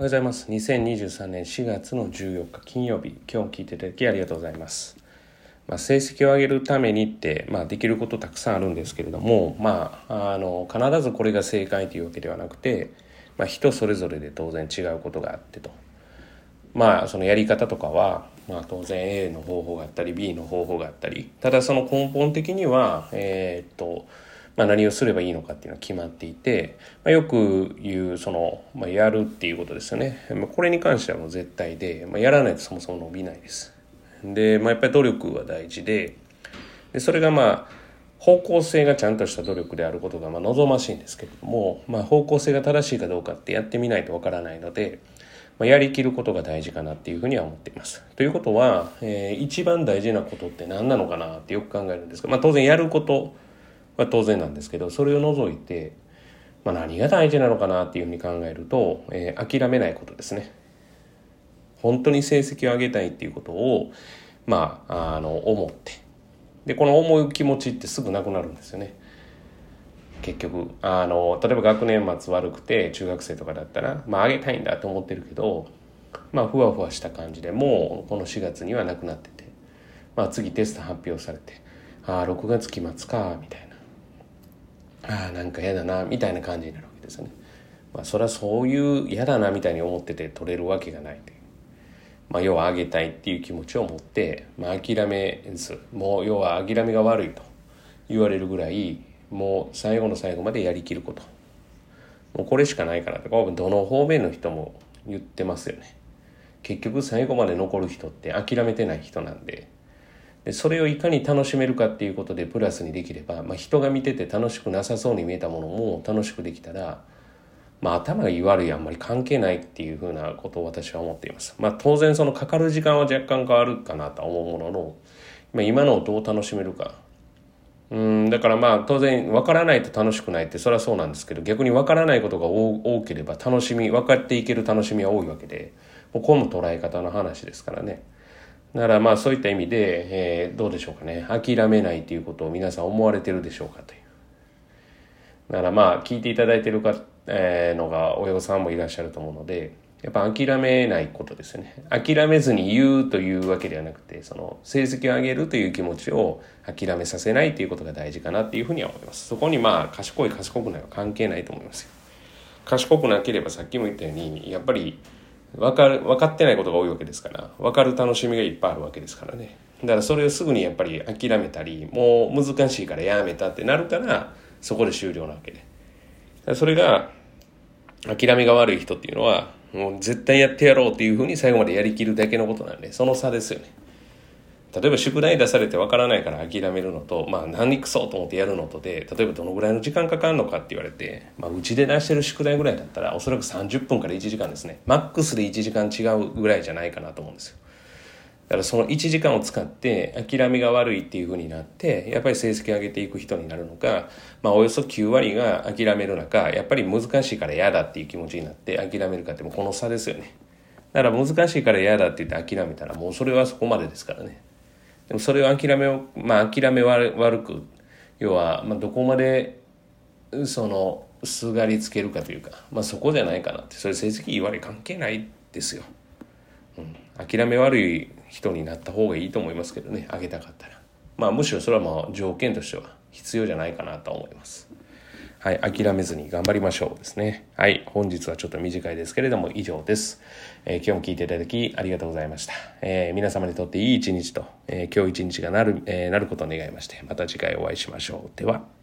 おはようございます。2023年4月の14日金曜日、今日聞いていただきありがとうございます。まあ、成績を上げるためにって、まあ、できることたくさんあるんですけれども、まあ、あの必ずこれが正解というわけではなくて、まあ、人それぞれで当然違うことがあってと。まあそのやり方とかは、まあ、当然 A の方法があったり B の方法があったりただその根本的にはえー、っとまあ、何をすればいいのかっていうのは決まっていて、まあ、よく言うその、まあ、やるっていうことですよね、まあ、これに関してはもう絶対で、まあ、やらないとそもそも伸びないですで、まあ、やっぱり努力は大事ででそれがまあ方向性がちゃんとした努力であることがまあ望ましいんですけれども、まあ、方向性が正しいかどうかってやってみないとわからないので、まあ、やりきることが大事かなっていうふうには思っています。ということは、えー、一番大事なことって何なのかなってよく考えるんですが、まあ、当然やることは当然なんですけどそれを除いて、まあ、何が大事なのかなっていうふうに考えると、えー、諦めないことですね。本当に成績を上げたいっていうことをまああの思ってでこの思う気持ちってすぐなくなるんですよね。結局あの例えば学年末悪くて中学生とかだったらまあ上げたいんだと思ってるけどまあふわふわした感じでもうこの4月にはなくなってて、まあ、次テスト発表されてああ6月期末かみたいなああなんか嫌だなみたいな感じになるわけですよね。まあ、それはそういう嫌だなみたいに思ってて取れるわけがないという。まあ、要は上げたいっていう気持ちを持って、まあ、諦めずもう要は諦めが悪いと言われるぐらいもう最後の最後までやりきることもうこれしかないかなとかどの方面の人も言ってますよね結局最後まで残る人って諦めてない人なんででそれをいかに楽しめるかっていうことでプラスにできれば、まあ、人が見てて楽しくなさそうに見えたものも楽しくできたら、まあ、頭が悪いあんまり関係ないっていうふうなことを私は思っています。まあ、当然そのかかる時間は若干変わるかなと思うものの、まあ、今のをどう楽しめるかうんだからまあ当然分からないと楽しくないってそれはそうなんですけど逆に分からないことが多ければ楽しみ分かっていける楽しみは多いわけでもうこの捉え方の話ですからねだからまあそういった意味で、えー、どうでしょうかね諦めないということを皆さん思われてるでしょうかというだからまあ聞いていただいてるか、えー、のが親御さんもいらっしゃると思うのでやっぱ諦めないことですよね。諦めずに言うというわけではなくて、その成績を上げるという気持ちを諦めさせないということが大事かなっていうふうには思います。そこにまあ賢い賢くないは関係ないと思いますよ。賢くなければさっきも言ったように、やっぱり分かる、分かってないことが多いわけですから、分かる楽しみがいっぱいあるわけですからね。だからそれをすぐにやっぱり諦めたり、もう難しいからやめたってなるから、そこで終了なわけで。それが、諦めが悪い人っていうのは、もう絶対やってやろうっていうふうに最後までやりきるだけのことなんで、その差ですよね。例えば宿題出されてわからないから諦めるのと、まあ何くそと思ってやるのとで、例えばどのぐらいの時間かかるのかって言われて、まあうちで出してる宿題ぐらいだったらおそらく30分から1時間ですね。マックスで1時間違うぐらいじゃないかなと思うんですよ。だからその1時間を使って諦めが悪いっていうふうになってやっぱり成績上げていく人になるのか、まあ、およそ9割が諦める中やっぱり難しいから嫌だっていう気持ちになって諦めるかってもこの差ですよねだから難しいから嫌だって言って諦めたらもうそれはそこまでですからねでもそれを諦めをまあ諦め悪く要はまあどこまでそのすがりつけるかというか、まあ、そこじゃないかなってそれ成績いい悪い関係ないですよ、うん、諦め悪い人になった方がいいと思いますけどね。あげたかったら。まあむしろそれはまあ条件としては必要じゃないかなと思います。はい諦めずに頑張りましょうですね。はい本日はちょっと短いですけれども以上です、えー、今日も聞いていただきありがとうございました、えー、皆様にとっていい一日と、えー、今日一日がなる、えなることを願いましてまた次回お会いしましょう。では。